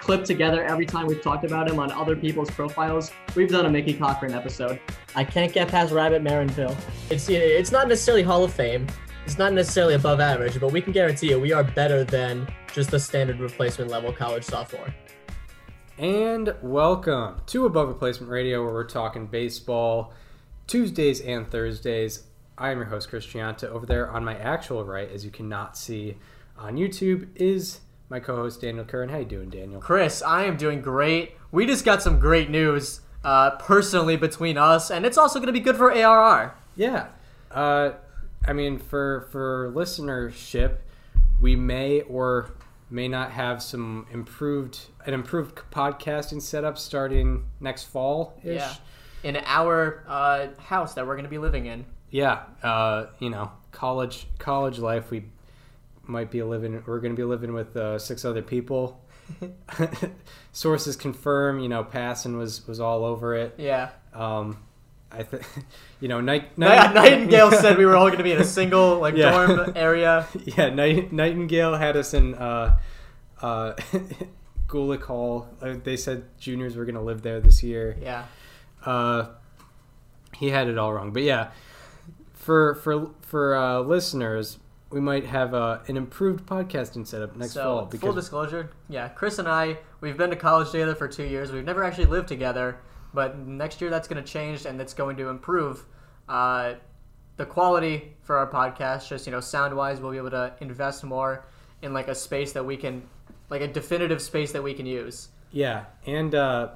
clip together every time we've talked about him on other people's profiles, we've done a Mickey Cochrane episode. I can't get past Rabbit Maranville. It's it's not necessarily Hall of Fame. It's not necessarily above average, but we can guarantee you we are better than just the standard replacement level college sophomore. And welcome to Above Replacement Radio, where we're talking baseball Tuesdays and Thursdays. I am your host, Chris Gianta. Over there on my actual right, as you cannot see on YouTube, is my co-host Daniel Curran. How you doing, Daniel? Chris, I am doing great. We just got some great news uh, personally between us, and it's also going to be good for ARR. Yeah. Uh, I mean, for for listenership, we may or may not have some improved an improved podcasting setup starting next fall ish. Yeah. In our uh, house that we're going to be living in. Yeah. Uh, you know, college college life. We might be living. We're going to be living with uh, six other people. Sources confirm. You know, Passon was was all over it. Yeah. Um, I think, you know, Night, Night- Nightingale said we were all going to be in a single like Yeah. dorm area. Yeah, Night, Nightingale had us in uh, uh, Gulick Hall. Uh, they said juniors were going to live there this year. Yeah. Uh, he had it all wrong, but yeah, for for for uh, listeners, we might have uh, an improved podcasting setup next so, fall full because disclosure, yeah, Chris and I, we've been to college together for two years. We've never actually lived together, but next year that's going to change and it's going to improve. Uh, the quality for our podcast, just you know, sound wise, we'll be able to invest more in like a space that we can, like a definitive space that we can use. yeah, and uh,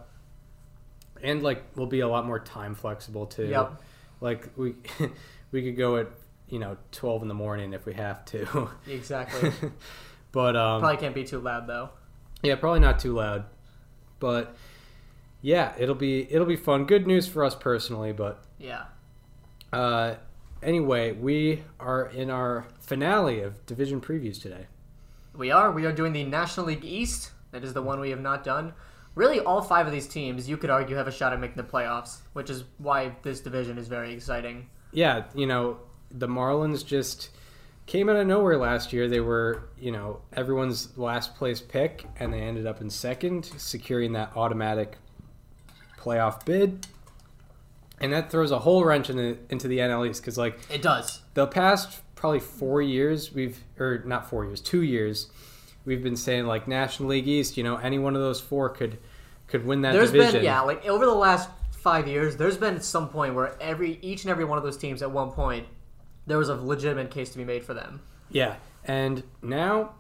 and like we'll be a lot more time flexible too. Yep. Like we we could go at you know twelve in the morning if we have to. Exactly. but um, Probably can't be too loud though. Yeah, probably not too loud, but yeah, it'll be it'll be fun. Good news for us personally, but Yeah. uh, anyway, we are in our finale of division previews today. We are. We are doing the National League East. That is the one we have not done. Really, all five of these teams, you could argue, have a shot at making the playoffs, which is why this division is very exciting. Yeah, you know the Marlins just came out of nowhere last year. They were you know everyone's last place pick, and they ended up in second, securing that automatic playoff bid. And that throws a whole wrench in the, into the NL East because like It does. the past probably four years we've or not four years two years we've been saying like national league east you know any one of those four could could win that There's division been yeah, like over the last five years, there's been some point where every each and every one of those teams at one point there was a legitimate case to be made for them. yeah and now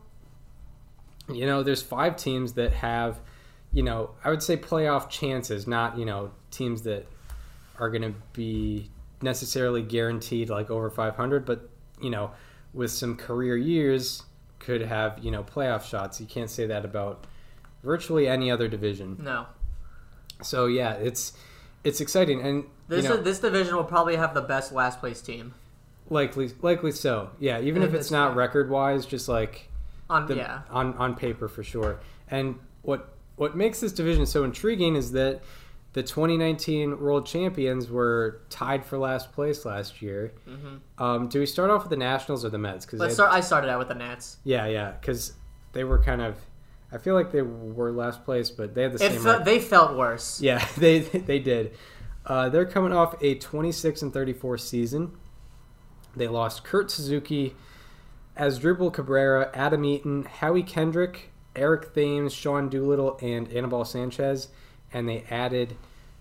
you know there's five teams that have you know i would say playoff chances not you know teams that are going to be necessarily guaranteed like over 500 but you know with some career years could have you know playoff shots you can't say that about virtually any other division No, So yeah, it's it's exciting and this you know, this division will probably have the best last place team. Likely likely so. Yeah, even if it's not record wise, just like On the, yeah, on on paper for sure. And what what makes this division so intriguing is that the 2019 world champions were tied for last place last year. Um, do we start off with the Nationals or the Mets? Because let's start. I started out with the Nats. yeah, yeah, because they were kind of. I feel like they were last place, but they had the same. fe- they felt worse. Yeah, they they did. Uh, they're coming off a 26 and 34 season. They lost Kurt Suzuki, Asdrubal Cabrera, Adam Eaton, Howie Kendrick, Eric Thames, Sean Doolittle, and Anibal Sanchez, and they added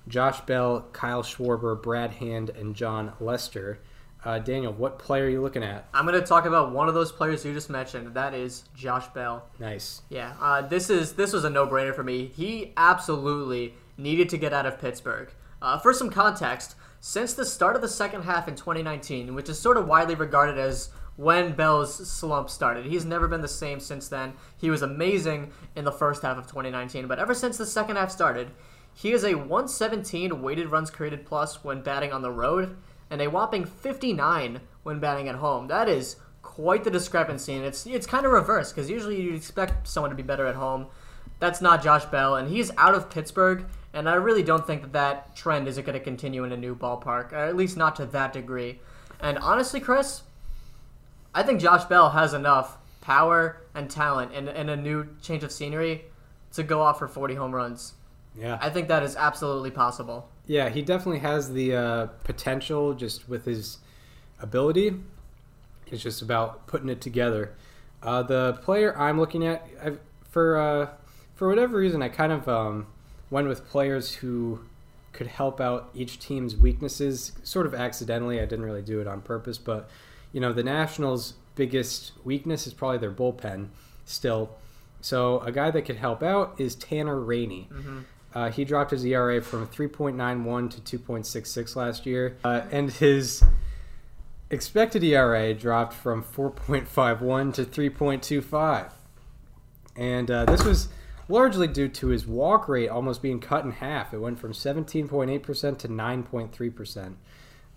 Josh Bell, Kyle Schwarber, Brad Hand, and Jon Lester. Uh, Daniel, what player are you looking at? I'm going to talk about one of those players you just mentioned. That is Josh Bell. Nice. Yeah, uh, this is this was a no-brainer for me. He absolutely needed to get out of Pittsburgh. Uh, for some context, since the start of the second half in 2019, which is sort of widely regarded as when Bell's slump started, he's never been the same since then. He was amazing in the first half of 2019, but ever since the second half started, he is a 117 weighted runs created plus when batting on the road. and a whopping 59 when batting at home. That is quite the discrepancy, and it's it's kind of reversed because usually you'd expect someone to be better at home. That's not Josh Bell, and he's out of Pittsburgh, and I really don't think that that trend is going to continue in a new ballpark, or at least not to that degree. And honestly, Chris, I think Josh Bell has enough power and talent and, and a new change of scenery to go off for 40 home runs. Yeah. I think that is absolutely possible. Yeah, he definitely has the uh, potential just with his ability. It's just about putting it together. Uh, the player I'm looking at, I've, for uh, for whatever reason, I kind of um, went with players who could help out each team's weaknesses, sort of accidentally. I didn't really do it on purpose, but you know, the Nationals' biggest weakness is probably their bullpen still. So a guy that could help out is Tanner Rainey. Mm-hmm. Uh, he dropped his ERA from 3.91 to 2.66 last year, uh, and his expected ERA dropped from 4.51 to 3.25. And uh, this was largely due to his walk rate almost being cut in half. It went from 17.8% to 9.3%.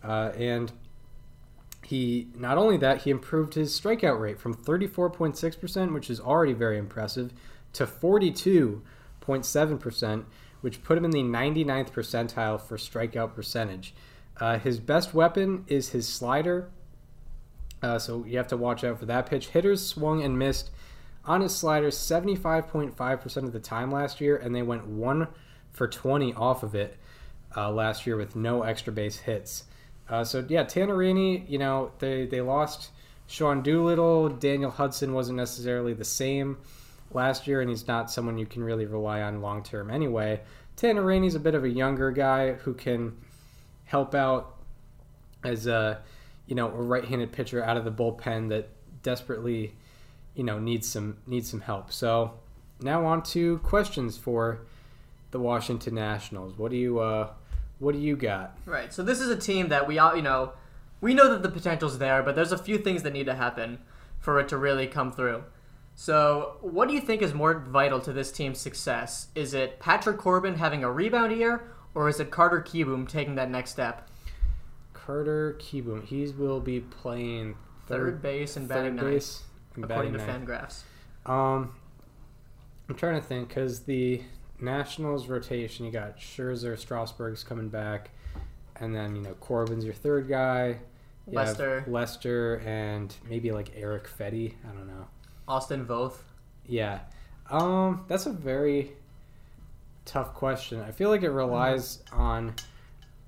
Uh, and he not only that, he improved his strikeout rate from 34.6%, which is already very impressive, to 42.7%, which put him in the 99th percentile for strikeout percentage. Uh, his best weapon is his slider, uh, so you have to watch out for that pitch. Hitters swung and missed on his slider 75.5% of the time last year, and they went 1 for 20 off of it uh, last year with no extra base hits. Uh, so, yeah, Tanner Rainey, you know, they, they lost Sean Doolittle. Daniel Hudson wasn't necessarily the same last year, and he's not someone you can really rely on long term anyway. Tanner Rainey's a bit of a younger guy who can help out as a you know a right-handed pitcher out of the bullpen that desperately you know needs some needs some help. So now on to questions for the Washington Nationals. What do you uh, what do you got? Right. So this is a team that we all, you know, we know that the potential's there, but there's a few things that need to happen for it to really come through. So, what do you think is more vital to this team's success? Is it Patrick Corbin having a rebound year, or is it Carter Kieboom taking that next step? Carter Kieboom. He will be playing Third, third, base and third batting ninth, base, according to ninth. Fangraphs. Um, I'm trying to think because the Nationals rotation, you got Scherzer, Strasburg's coming back, and then you know Corbin's your third guy. You Lester. Lester, and maybe like Erick Fedde. I don't know. Austin Voth. Yeah, um, that's a very tough question. I feel like it relies on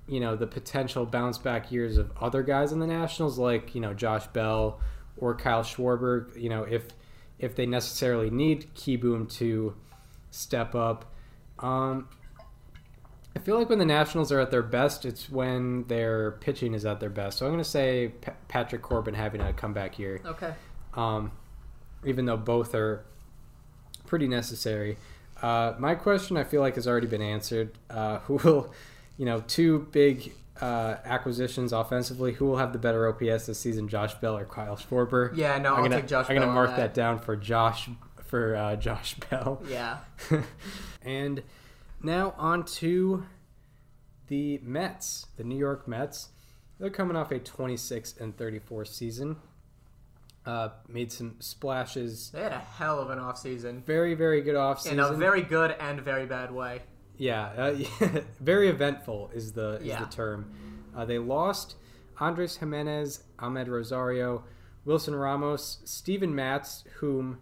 you know the potential bounce back years of other guys in the Nationals, like you know Josh Bell or Kyle Schwarber. You know if if they necessarily need Kieboom to step up. Um, I feel like when the Nationals are at their best, it's when their pitching is at their best. So I'm going to say Pa- Patrick Corbin having a comeback year Okay. um, even though both are pretty necessary. Uh, my question, I feel like, has already been answered. Uh, who will, you know, two big uh, acquisitions offensively? Who will have the better OPS this season, Josh Bell or Kyle Schwarber? Yeah, no, I'm I'll gonna, take Josh I'm Bell gonna mark that. that down for Josh for uh, Josh Bell. Yeah. and now on to the Mets, the New York Mets. They're coming off a 26 and 34 season. Uh, made some splashes. They had a hell of an offseason. Very, very good offseason. In a very good and very bad way. Yeah, uh, very eventful is the is Yeah. the term. Uh, they lost Andres Gimenez, Amed Rosario, Wilson Ramos, Steven Matz, whom,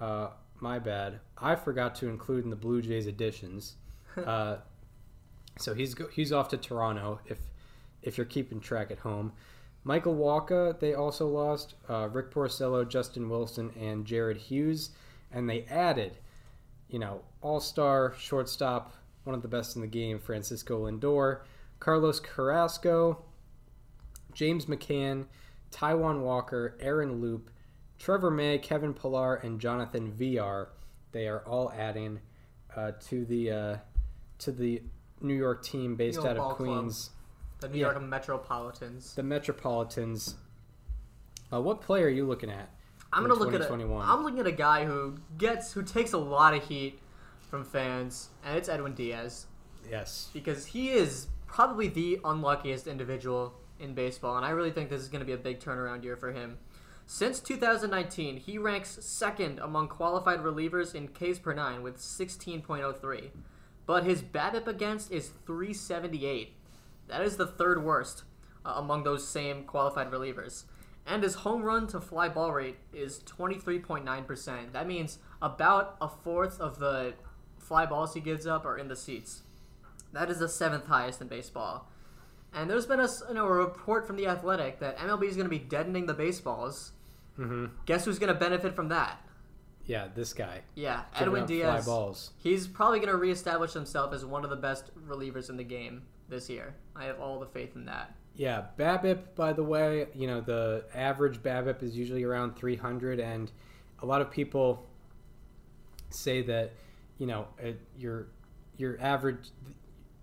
uh, my bad, I forgot to include in the Blue Jays additions. Uh, so he's go- he's off to Toronto. If if you're keeping track at home, Michael Wacha they also lost. Uh, Rick Porcello, Justin Wilson, and Jared Hughes, and they added, you know, all star shortstop, one of the best in the game, Francisco Lindor, Carlos Carrasco, James McCann, Taijuan Walker, Aaron Loup, Trevor May, Kevin Pillar, and Jonathan Villar. They are all adding uh, to the uh, to the New York team based out of club. Queens, The New Yeah. York Metropolitans. the Metropolitans. Uh, what play are you looking at? I'm gonna look at a, 2021? I'm looking at a guy who gets who takes a lot of heat from fans, and it's Edwin Diaz Yes. because he is probably the unluckiest individual in baseball, and I really think this is going to be a big turnaround year for him. Since 2019, he ranks second among qualified relievers in Ks per nine with 16.03, but his BABIP against is 378. That is the third worst uh, among those same qualified relievers. And his home run to fly ball rate is 23.9%. That means about a fourth of the fly balls he gives up are in the seats. That is the seventh highest in baseball. And there's been a, you know, a report from the Athletic that MLB is going to be deadening the baseballs. Mm-hmm. Guess who's going to benefit from that? Yeah, this guy. Yeah, Edwin Diaz. He's probably going to reestablish himself as one of the best relievers in the game this year. I have all the faith in that. Yeah, BABIP, by the way, you know, the average BABIP is usually around 300, and a lot of people say that, you know, uh, your your average,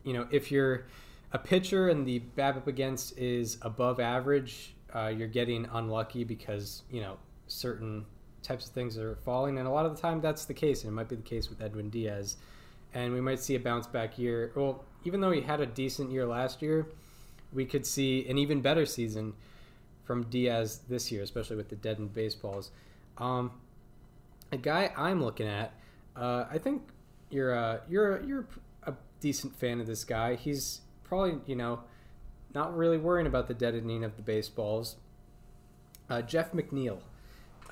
you know, if you're a pitcher and the BABIP against is above average, uh, you're getting unlucky because, you know, certain types of things are falling, and a lot of the time that's the case, and it might be the case with Edwin Diaz. And we might see a bounce back year. Well, even though he had a decent year last year, we could see an even better season from Diaz this year, especially with the deadened baseballs. Um, a guy I'm looking at, uh, I think you're a, you're a, you're a decent fan of this guy. He's probably you know not really worrying about the deadening of the baseballs. Uh, Jeff McNeil,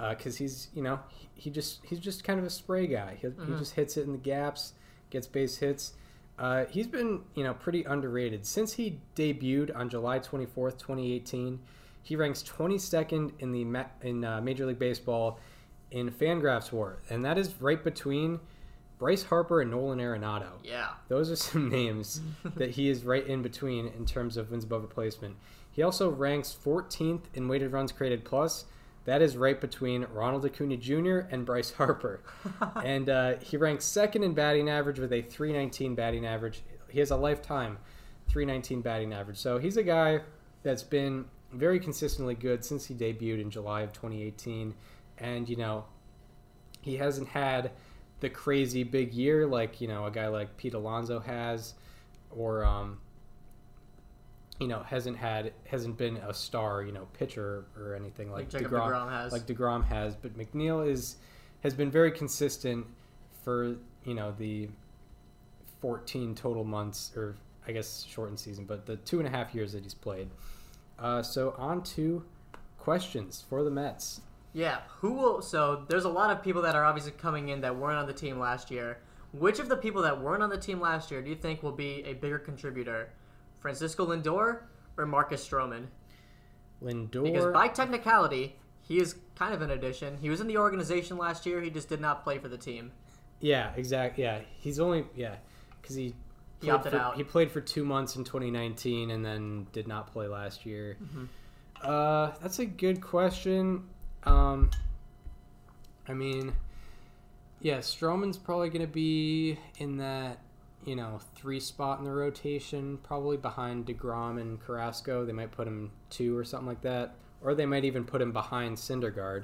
because uh, he's you know he, he, just he's just kind of a spray guy. He, mm-hmm. he just hits it in the gaps, gets base hits. Uh, he's been, you know, pretty underrated since he debuted on July 24th, 2018. He ranks 22nd in the ma- in uh, Major League Baseball in Fangraphs WAR, and that is right between Bryce Harper and Nolan Arenado. Yeah, those are some names that he is right in between in terms of wins above replacement. He also ranks 14th in weighted runs created plus. That is right between Ronald Acuna Jr. and Bryce Harper. and uh, he ranks second in batting average with a 319 batting average. He has a lifetime 319 batting average. So he's a guy that's been very consistently good since he debuted in July of 2018. And, you know, he hasn't had the crazy big year like, you know, a guy like Pete Alonso has or, um, you know hasn't had hasn't been a star you know pitcher or anything like, like Degrom, DeGrom has like Degrom has, but McNeil is has been very consistent for you know the 14 total months or I guess shortened season, but the two and a half years that he's played. Uh, so on to questions for the Mets. Yeah, who will? So there's a lot of people that are obviously coming in that weren't on the team last year. Which of the people that weren't on the team last year do you think will be a bigger contributor Francisco Lindor or Marcus Stroman? Lindor. Because by technicality, he is kind of an addition. He was in the organization last year. He just did not play for the team. Yeah, exactly. Yeah, he's only yeah because he he opted for, out. He played for two months in 2019 and then did not play last year. Mm-hmm. Uh, that's a good question. Um, I mean, yeah, Stroman's probably going to be in that you know, three spot in the rotation, probably behind DeGrom and Carrasco. They might put him two or something like that. Or they might even put him behind Syndergaard.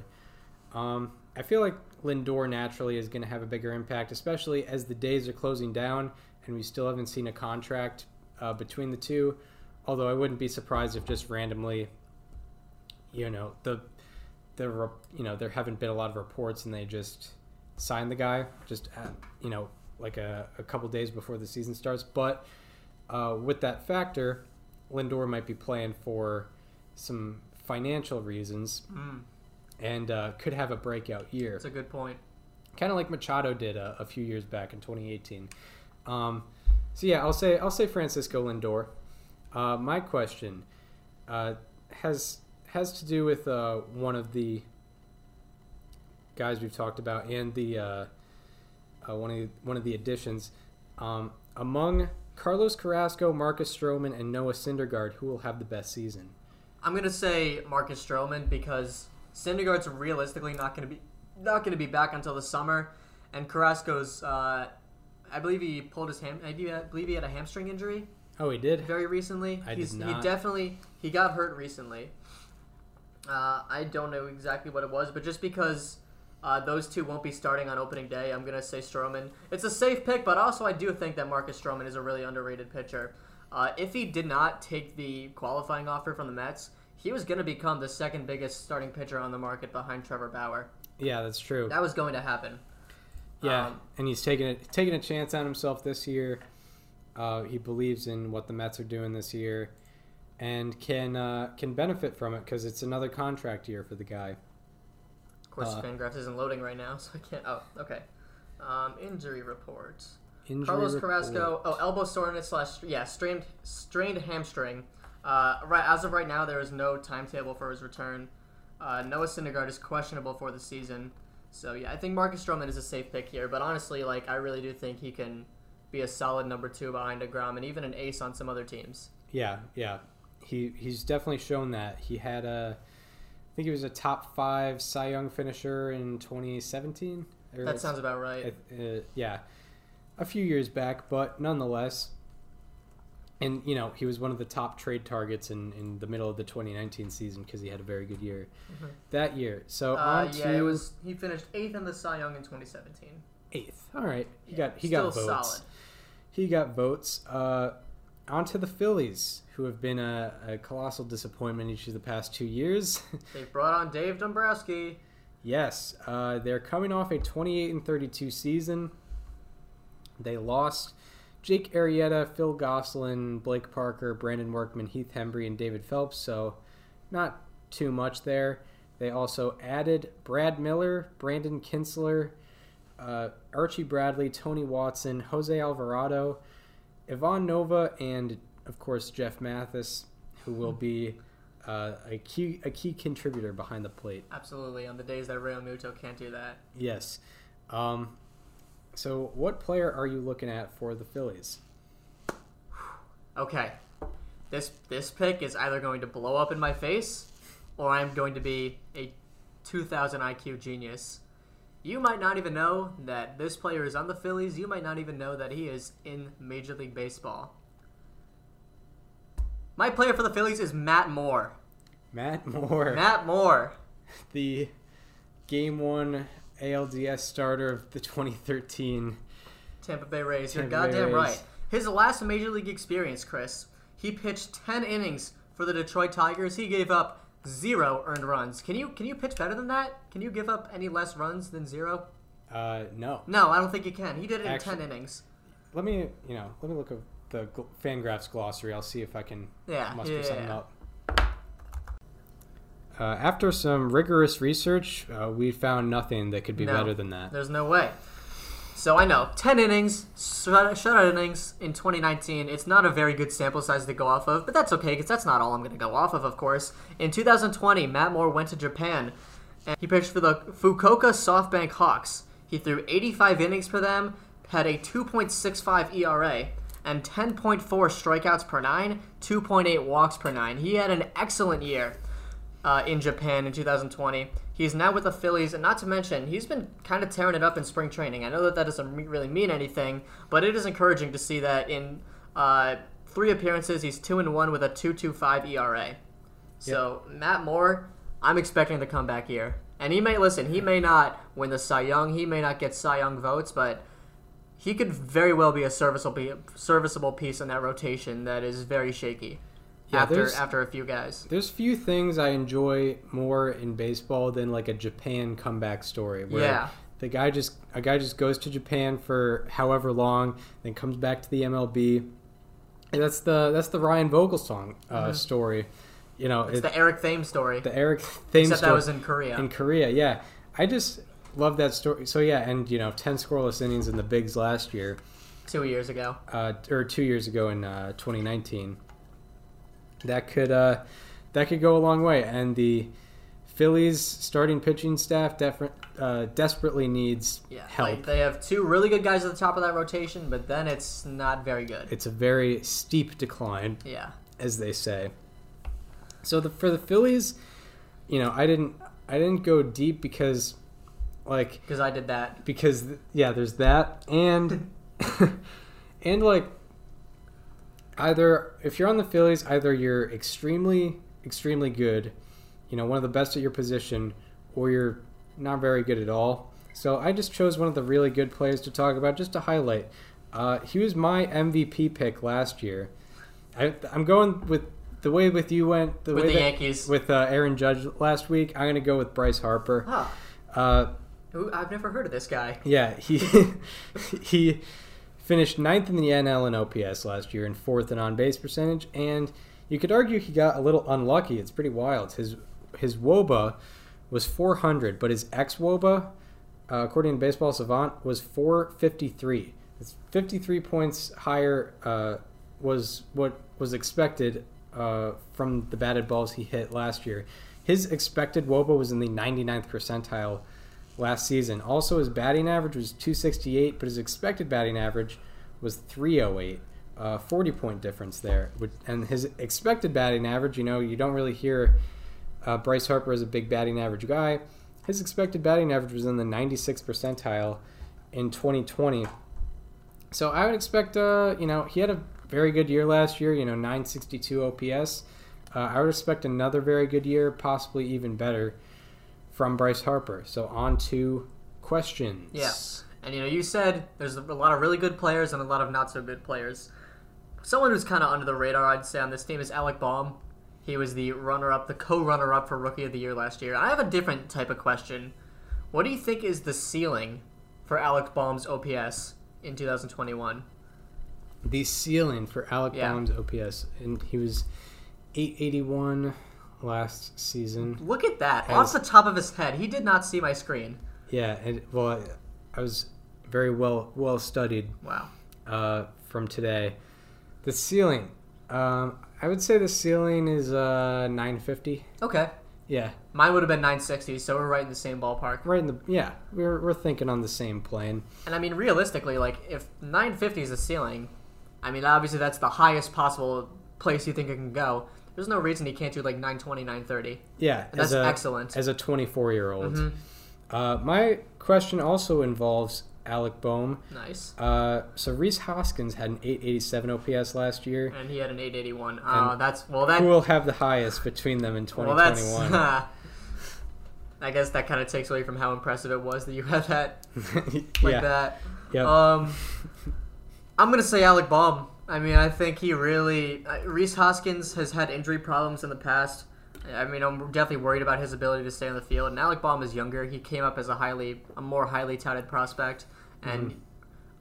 Um, I feel like Lindor naturally is going to have a bigger impact, especially as the days are closing down and we still haven't seen a contract uh, between the two. Although I wouldn't be surprised if just randomly, you know, the the you know there haven't been a lot of reports and they just sign the guy just at, you know like a, a couple days before the season starts. But uh, with that factor, Lindor might be playing for some financial reasons mm. and uh, could have a breakout year. That's a good point. Kind of like Machado did a, a, few years back in 2018. Um, so yeah, I'll say I'll say Francisco Lindor. Uh, my question uh, has has to do with uh, one of the guys we've talked about and the uh, uh, one of the, one of the additions. Um, among Carlos Carrasco, Marcus Stroman, and Noah Syndergaard, who will have the best season? I'm gonna say Marcus Stroman because Syndergaard's realistically not gonna be not gonna be back until the summer, and Carrasco's uh, I believe he pulled his ham. I believe he had a hamstring injury. Oh, he did very recently. I He's, did not. He definitely he got hurt recently. Uh, I don't know exactly what it was, but just because uh, those two won't be starting on opening day. I'm going to say Stroman. It's a safe pick, but also I do think that Marcus Stroman is a really underrated pitcher. Uh, if he did not take the qualifying offer from the Mets, he was going to become the second biggest starting pitcher on the market behind Trevor Bauer. Yeah, that's true. That was going to happen. Yeah, Um, and he's taking it taking a chance on himself this year. Uh, he believes in what the Mets are doing this year, and can uh, can benefit from it because it's another contract year for the guy. Course, Uh, Fangraphs isn't loading right now, so I can't. Oh, okay. Um, injury report. Injury Carlos report. Carrasco. Oh, elbow soreness slash yeah, strained strained hamstring. Uh, right as of right now, there is no timetable for his return. Uh, Noah Syndergaard is questionable for the season. So yeah, I think Marcus Stroman is a safe pick here. But honestly, like I really do think he can be a solid number two behind Degrom and even an ace on some other teams. Yeah, yeah. He he's definitely shown that. He had a think he was a top 5 Cy Young finisher in 2017. That sounds about right. uh, yeah. A few years back, but nonetheless and you know, he was one of the top trade targets in, in the middle of the 2019 season because he had a very good year Mhm. that year. So Uh, yeah, to it was. He finished eighth in the Cy Young in 2017. eighth. All right, he Yeah, got he got votes. solid. He got votes. Uh, on to the Phillies, who have been a, a colossal disappointment each of the past two years. They brought on Dave Dombrowski. yes, uh, they're coming off a 28 and 32 season. They lost Jake Arrieta, Phil Gosselin, Blake Parker, Brandon Workman, Heath Hembree, and David Phelps. So, not too much there. They also added Brad Miller, Brandon Kintzler, uh, Archie Bradley, Tony Watson, Jose Alvarado, Ivan Nova, and of course Jeff Mathis, who will be uh, a key a key contributor behind the plate. Absolutely, on the days that Realmuto can't do that. Yes. Um, so, what player are you looking at for the Phillies? Okay, this this pick is either going to blow up in my face, or I'm going to be a 2,000 IQ genius. You might not even know that this player is on the Phillies. You might not even know that he is in Major League Baseball. My player for the Phillies is Matt Moore. Matt Moore, Matt Moore. the Game One ALDS starter of the 2013. Tampa Bay Rays. You're goddamn Rays. right. His last major league experience, Chris, he pitched 10 innings for the Detroit Tigers. He gave up zero earned runs. Can you can you pitch better than that? Can you give up any less runs than zero? Uh, no. No, I don't think you can. He did it in 10 innings. Let me, you know, let me look at the Fangraphs glossary. I'll see if I can Yeah, muster yeah, something yeah. up. Uh, after some rigorous research, uh, we found nothing that could be No. better than that. There's no way. So I know 10 innings, shut- shutout innings in 2019. It's not a very good sample size to go off of, but that's okay because that's not all I'm going to go off of, of course. In 2020, Matt Moore went to Japan and he pitched for the Fukuoka SoftBank Hawks. He threw 85 innings for them, had a 2.65 ERA and 10.4 strikeouts per nine, 2.8 walks per nine. He had an excellent year uh, in Japan in 2020. He's now with the Phillies, and not to mention, he's been kind of tearing it up in spring training. I know that that doesn't really mean anything, but it is encouraging to see that in uh, three appearances, he's two and one with a 2.25 ERA. So Matt Moore, I'm expecting the comeback here. and he may listen. He may not win the Cy Young. He may not get Cy Young votes, but he could very well be a serviceable serviceable piece in that rotation that is very shaky. Yeah, after after a few guys. There's few things I enjoy more in baseball than like a Japan comeback story where Yeah. the guy just a guy just goes to Japan for however long, then comes back to the MLB. And that's the that's the Ryan Vogelsong uh, story. You know, Mm-hmm. It's it- the Eric Thame story. the Eric Thames Except story that was in Korea. in Korea. Yeah, I just love that story. So yeah, and you know, ten scoreless innings in the bigs last year, two years ago. uh, or two years ago in uh, 2019. That could uh, that could go a long way, and the Phillies starting pitching staff defi- uh, desperately needs Yeah, help. like they have two really good guys at the top of that rotation, but then it's not very good. it's a very steep decline. Yeah, as they say. So the for the Phillies, you know, I didn't I didn't go deep because like because I did that. because yeah, there's that and and like either if you're on the Phillies, either you're extremely extremely good, you know, one of the best at your position, or you're not very good at all. So I just chose one of the really good players to talk about just to highlight. Uh, he was my MVP pick last year, I, I'm going with the way with you went the With way the that- Yankees. with uh, Aaron Judge last week. I'm gonna go with Bryce Harper. Huh. Uh, I've never heard of this guy. yeah, he he finished ninth in the NL in OPS last year and fourth in on base percentage. And you could argue he got a little unlucky. It's pretty wild. His his WOBA was 400, but his ex WOBA, uh, according to Baseball Savant, was 453. It's 53 points higher. Uh, was what was expected uh, from the batted balls he hit last year. His expected WOBA was in the 99th percentile last season. Also, his batting average was 268, but his expected batting average was 308. Uh, 40 point difference there. And his expected batting average, you know, you don't really hear uh, Bryce Harper as a big batting average guy. His expected batting average was in the 96th percentile in 2020. So I would expect, uh, you know, he had a very good year last year, you know, 962 OPS. Uh, I would expect another very good year, possibly even better, from Bryce Harper. So on to questions. Yeah. And you know, you said there's a lot of really good players and a lot of not so good players. Someone who's kind of under the radar, I'd say, on this team is Alec Bohm. He was the runner-up, the co-runner-up for Rookie of the Year last year. I have a different type of question. What do you think is the ceiling for Alec Bohm's OPS in 2021? The ceiling for Alec Yeah. Bohm's OPS, and he was 881 last season. Look at that. As- Off the top of his head. He did not see my screen. Yeah, and well, I- I was very well well studied Wow. uh, from today. The ceiling, um, I would say the ceiling is uh, 950. Okay. Yeah, Mine would have been 960, so we're right in the same ballpark. right in the yeah. We're we're thinking on the same plane. And I mean, realistically, like if 950 is the ceiling, I mean, obviously that's the highest possible place you think it can go. There's no reason he can't do like 920, 930. Yeah, And that's a, excellent. as a 24 year old. Mhm. Uh, my question also involves Alec Bohm. Nice. Uh, so Rhys Hoskins had an 887 OPS last year. And he had an 881. Oh, that's well that Who will have the highest between them in well that's 2021? I guess that kind of takes away from how impressive it was that you had that like yeah. that. Yep. Um, I'm gonna say Alec Bohm. I mean, I think he really. uh, Rhys Hoskins has had injury problems in the past. I mean, I'm definitely worried about his ability to stay on the field. And Alec Bohm is younger. He came up as a highly, a more highly touted prospect, and Mm-hmm.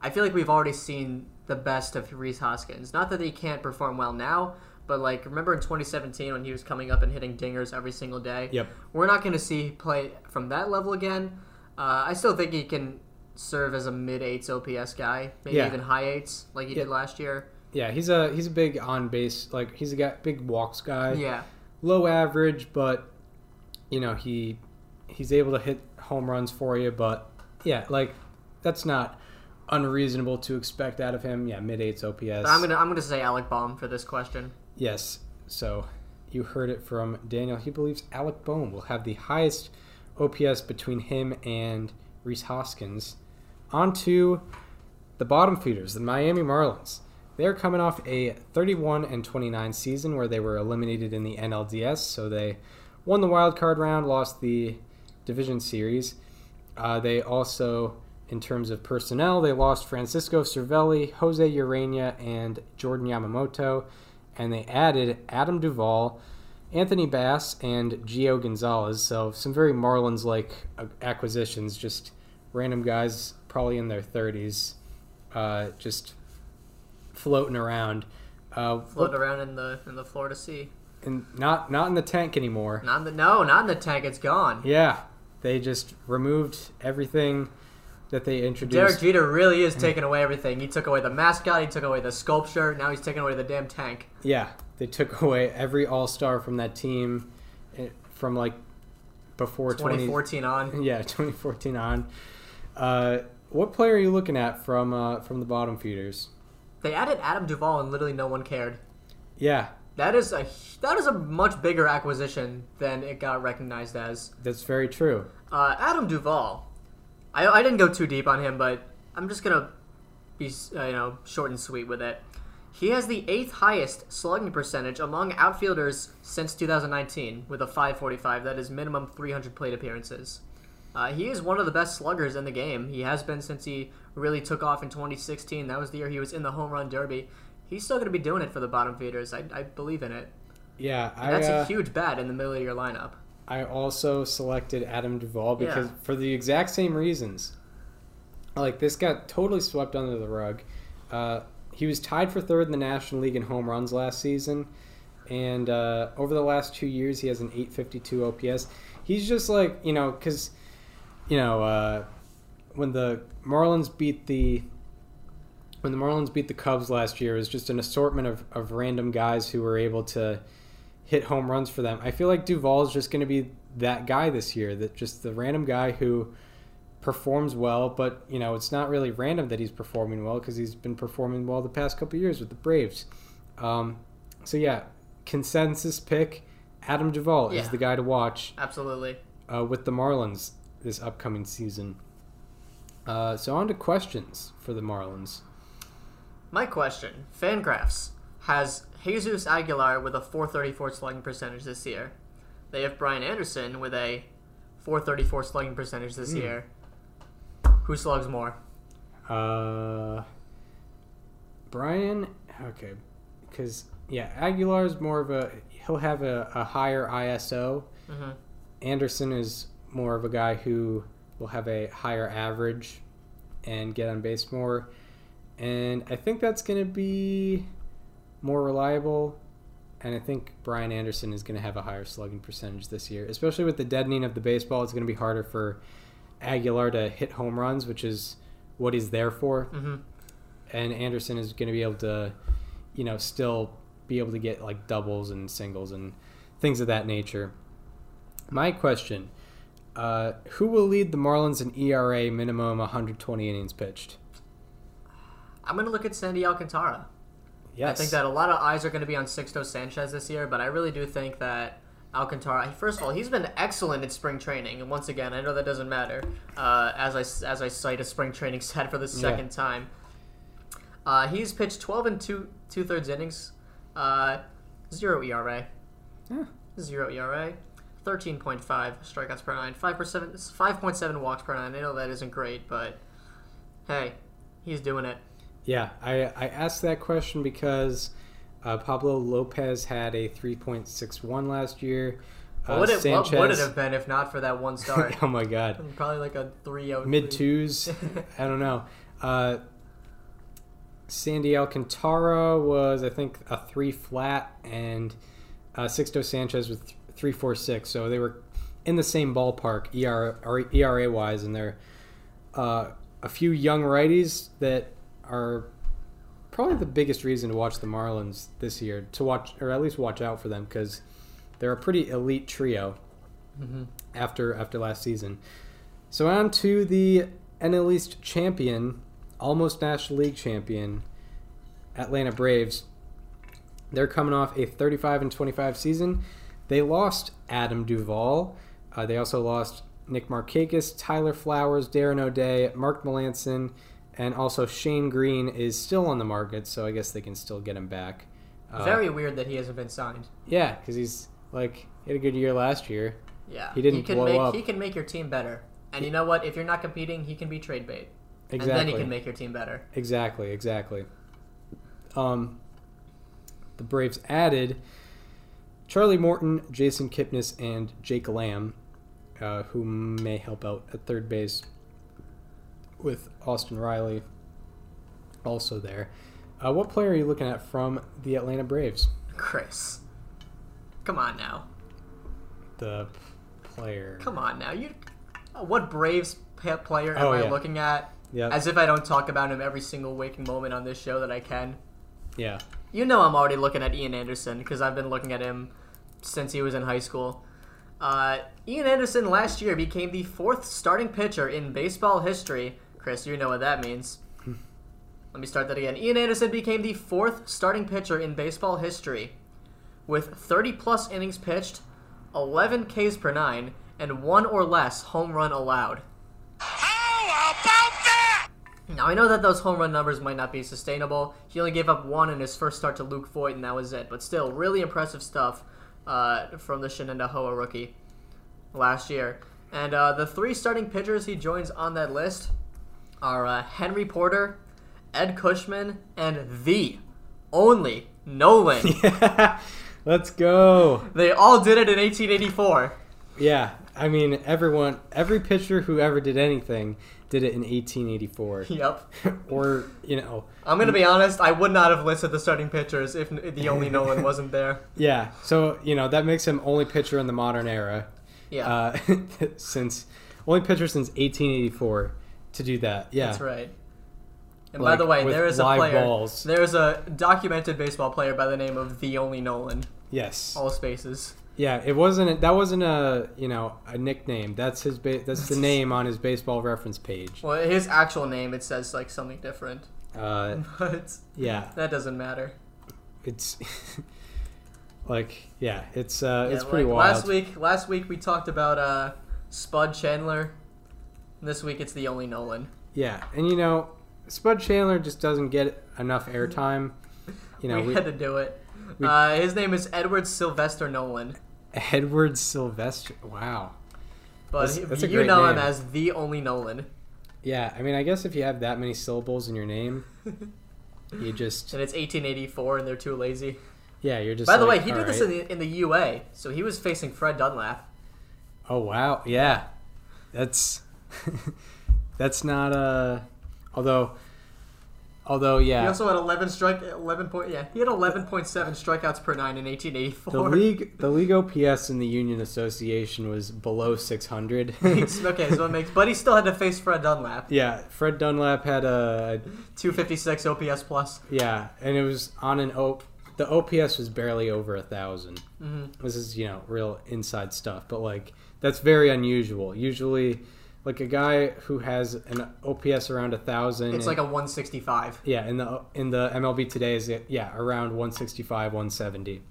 I feel like we've already seen the best of Rhys Hoskins. Not that he can't perform well now, but like remember in 2017 when he was coming up and hitting dingers every single day. Yep. We're not going to see play from that level again. Uh, I still think he can serve as a mid eights OPS guy, maybe Yeah. even high eights like he did last year. Yeah, he's a he's a big on base like he's a guy, big walks guy. Yeah, Low average, but you know he he's able to hit home runs for you. But yeah, like that's not unreasonable to expect out of him. Yeah, mid eights OPS. but I'm gonna I'm gonna say Alec Bohm for this question. Yes. So you heard it from Daniel. He believes Alec Bohm will have the highest OPS between him and Rhys Hoskins. On to the bottom feeders, the Miami Marlins. They're coming off a 31 and 29 season where they were eliminated in the NLDS. So they won the wild card round, lost the division series. Uh, they also, in terms of personnel, they lost Francisco Cervelli, Jose Urena, and Jordan Yamamoto, and they added Adam Duvall, Anthony Bass, and Gio Gonzalez. So some very Marlins-like acquisitions, just random guys, probably in their 30s, uh, just floating around. Uh, Float around in the in the Florida Sea. and not not in the tank anymore. Not in the no, not in the tank. It's gone. Yeah, they just removed everything that they introduced. Derek. Jeter really is taking away everything. He took away the mascot. He took away the sculpture. Now he's taking away the damn tank. Yeah, they took away every All Star from that team eh, from like before 20, 2014 on. yeah 2014 on. Uh, what player are you looking at from uh, from the bottom feeders? They added Adam Duvall and literally no one cared. Yeah, That is a that is a much bigger acquisition than it got recognized as. that's very true. Uh, Adam Duvall, I, I didn't go too deep on him, but I'm just gonna be uh, you know short and sweet with it. He has the eighth highest slugging percentage among outfielders since 2019, with a 545. That is minimum 300 plate appearances. Uh, he is one of the best sluggers in the game. He has been since he really took off in 2016. That was the year he was in the home run derby. he's still going to be doing it for the bottom feeders. I, I believe in it. Yeah, I that's uh, a huge bat in the middle of your lineup. I also selected Adam Duvall because Yeah. for the exact same reasons. Like this got totally swept under the rug. Uh, he was tied for third in the National League in home runs last season, and uh, over the last two years he has an 852 OPS. He's just like you know because you know uh, when the Marlins beat the when the Marlins beat the Cubs last year, it was just an assortment of, of random guys who were able to hit home runs for them. I feel like Duvall is just going to be that guy this year, that just the random guy who performs well, but you know it's not really random that he's performing well because he's been performing well the past couple years with the Braves. Um, so yeah, consensus pick: Adam Duvall Yeah. is the guy to watch Absolutely. uh, with the Marlins this upcoming season. Uh, so on to questions for the Marlins. My question Fangraphs has Jesus Aguilar with a 434 slugging percentage this year. They have Brian Anderson with a 434 slugging percentage this Hmm. year. Who slugs more? Uh, Brian, okay, because yeah, Aguilar is more of a he'll have a, a higher ISO. hmm Anderson is more of a guy who will have a higher average and get on base more, and I think that's going to be more reliable. And I think Brian Anderson is going to have a higher slugging percentage this year, especially with the deadening of the baseball. It's going to be harder for Aguilar to hit home runs, which is what he's there for hmm and Anderson is going to be able to, you know, still be able to get like doubles and singles and things of that nature. My question: uh, Who will lead the Marlins in ERA minimum 120 innings pitched? I'm going to look at Sandy Alcantara. Yes, I think that a lot of eyes are going to be on Sixto Sanchez this year, but I really do think that Alcantara. First of all, he's been excellent in spring training, and once again, I know that doesn't matter. Uh, as I as I cite a spring training stat for the second time, uh, he's pitched 12 and two two thirds innings, uh, zero ERA, Yeah. zero ERA. 13.5 strikeouts per nine, 5 5.7 walks per nine. I know that isn't great, but hey, he's doing it. Yeah, I, I asked that question because uh, Pablo Lopez had a 3.61 last year. Uh, What would, it, what would it have been if not for that one start? oh my God, Probably like a 3 mid twos. I don't know. Uh, Sandy Alcantara was, I think, a three flat, and uh, Sixto Sanchez with three four six. So they were in the same ballpark ERA ERA wise, and they're uh, a few young righties that are probably the biggest reason to watch the Marlins this year. To watch, or at least watch out for them, because they're a pretty elite trio hmm after after last season. So on to the NL East champion, almost National League champion, Atlanta Braves. They're coming off a 35 and 25 season. They lost Adam Duvall. Uh, they also lost Nick Markakis, Tyler Flowers, Darren O'Day, Mark Melancon, and also Shane Greene is still on the market, so I guess they can still get him back. Uh, Very weird that he hasn't been signed. yeah, because he's like he had a good year last year. Yeah, He didn't can blow make, up. He can make your team better. And you know what? If you're not competing, he can be trade bait, Exactly. and then he can make your team better. Exactly, exactly. Um, the Braves added Charlie Morton, Jason Kipnis, and Jake Lamb, uh, who may help out at third base with Austin Riley also there. Uh, what player are you looking at from the Atlanta Braves? Chris, come on now, The player. come on now. You, what Braves player am Oh, I yeah. looking at? Yeah, As if I don't talk about him every single waking moment on this show that I can. yeah. You know I'm already looking at Ian Anderson because I've been looking at him since he was in high school. Uh, Ian Anderson last year became the fourth starting pitcher in baseball history. Chris, you know what that means. Let me start that again. Ian Anderson became the fourth starting pitcher in baseball history with 30 plus innings pitched, 11 Ks per nine, and one or less home run allowed. How about that? Now I know that those home run numbers might not be sustainable. He only gave up one in his first start to Luke Voit, and that was it. But still, really impressive stuff uh, from the Shenandoah rookie last year. And uh, the three starting pitchers he joins on that list are uh, Henry Porter, Ed Cushman, and the only Nolan. Yeah, let's go. They all did it in 1884. Yeah, I mean everyone, every pitcher who ever did anything did it in 1884, Yep. or you know, I'm gonna be honest. I would not have listed the starting pitchers if the only Nolan wasn't there. yeah. So you know that makes him only pitcher in the modern era, Yeah, uh, since only pitcher since 1884 to do that. Yeah, that's right. And Like, by the way, there is a player. balls. There's a documented baseball player by the name of the only Nolan. Yes. All spaces. Yeah, it wasn't. That wasn't a you know a nickname. That's his. Ba- that's the name on his baseball reference page. Well, his actual name it says like something different, Uh, but yeah, that doesn't matter. it's like yeah, it's uh, it's pretty like, wild. Last week, last week we talked about uh, Spud Chandler. This week it's the only Nolan. Yeah, and you know, Spud Chandler just doesn't get enough airtime. You know, we, we, had to do it. we- uh, his name is Edward Sylvester Nolan, Edward Sylvester. Wow. but That's- that's you know him as the only Nolan, Yeah, I mean, I guess if you have that many syllables in your name, you just and it's 1884, and they're too lazy. yeah, you're just. By the way, he did this right. in the in the UA, so he was facing Fred Dunlap. Oh wow, yeah, that's that's not uh although although yeah, He also had 11 strike, 11 point, yeah, he had 11.7 strikeouts per nine in 1884. the league the league OPS in the Union Association was below 600. okay, so it makes, but he still had to face Fred Dunlap, yeah, Fred Dunlap had a 256 OPS plus. yeah, and it was on an op the OPS was barely over a 1000 Mhm. This is you know real inside stuff, but like that's very unusual. Usually, like a guy who has an OPS around a thousand. It's like a 165. Yeah, in the in the MLB today is it? yeah around 165, 170.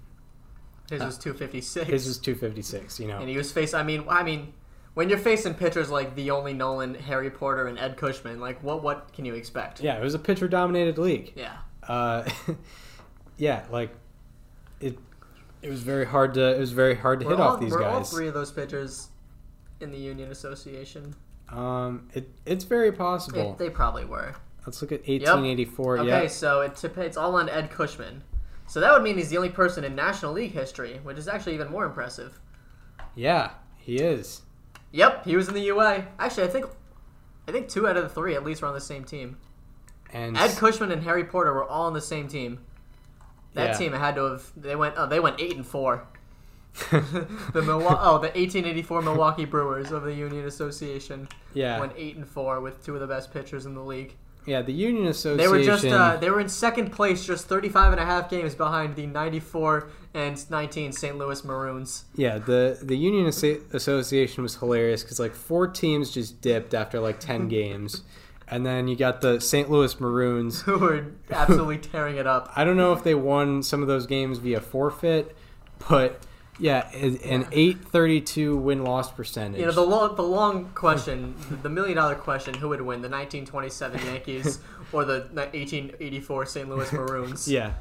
His was 256. His was 256. You know. and he was facing. I mean, I mean, when you're facing pitchers like the only Nolan, Harry Porter, and Ed Cushman, like what what can you expect? Yeah, it was a pitcher dominated league. Yeah. Uh, yeah, like it. It was very hard to. It was very hard to We're hit all, off these we're all guys. three of those pitchers in the Union Association. Um, it it's very possible. they probably were. Let's look at 1884. Okay, Yeah, so it, it's all on Ed Cushman. So that would mean he's the only person in National League history, which is actually even more impressive. yeah, he is. Yep, he was in the UA. Actually, I think I think two out of the three at least were on the same team. And Ed Cushman and Harry Porter were all on the same team. That Yeah. team had to have they went oh they went eight and four. the Milwaukee oh the 1884 Milwaukee Brewers of the Union Association yeah, went eight and four with two of the best pitchers in the league. yeah. The Union Association. They were just uh, they were in second place, just 35 and a half games behind the 94 and 19 St. Louis Maroons. Yeah, the the Union Asso- Association was hilarious because like four teams just dipped after like ten games, and then you got the St. Louis Maroons. Who were absolutely tearing it up. I don't know if they won some of those games via forfeit, but yeah, an eight thirty two win loss percentage. You know the long, the long question, the million dollar question: Who would win, the 1927 Yankees or the 1884 St. Louis Maroons? yeah,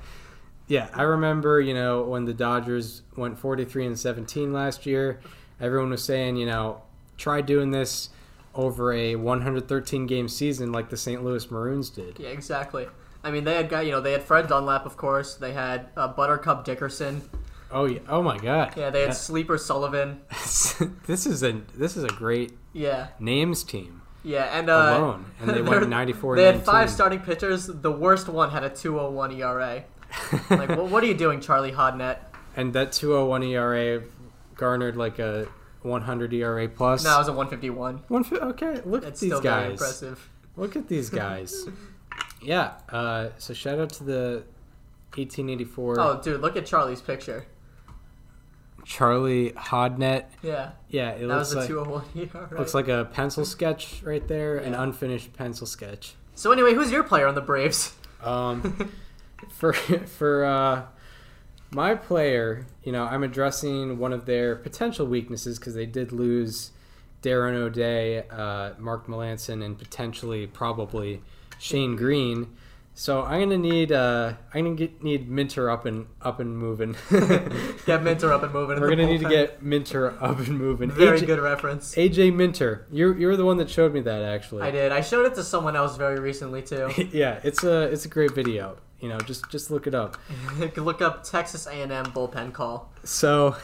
yeah. I remember you know when the Dodgers went forty three and seventeen last year. Everyone was saying you know try doing this over a 113 game season like the St. Louis Maroons did. Yeah, exactly. I mean, they had got you know, they had Fred Dunlap, of course. They had uh, Buttercup Dickerson. Oh yeah! Oh my God! Yeah, they had Sleeper Sullivan. this is a this is a great Yeah, names team yeah, and uh, alone, and they went 94. They had five starting pitchers. The worst one had a 2.01 ERA. Like, what, what are you doing, Charlie Hodnett? and that 201 ERA garnered like a 100 ERA plus. No, it was a 151. One okay, look at these still very guys. impressive. Look at these guys. yeah. Uh, so shout out to the 1884 Oh, dude, look at Charlie's picture. Charlie Hodnett. Yeah, Yeah, it that was looks a like 201 ERA. looks like a pencil sketch right there, an unfinished pencil sketch. So anyway, who's your player on the Braves? Um, for for uh, my player, you know, I'm addressing one of their potential weaknesses because they did lose Darren O'Day, uh, Mark Melancon, and potentially probably Shane Greene. So I'm gonna need uh, I'm gonna get, need Minter up and up and moving. Get Minter up and moving. in We're gonna need to get Minter up and moving. very AJ, good reference. AJ Minter, you're you're the one that showed me that actually. I did. I showed it to someone else very recently too. yeah, it's a it's a great video. You know, just just look it up. Look up Texas A&M bullpen call. So,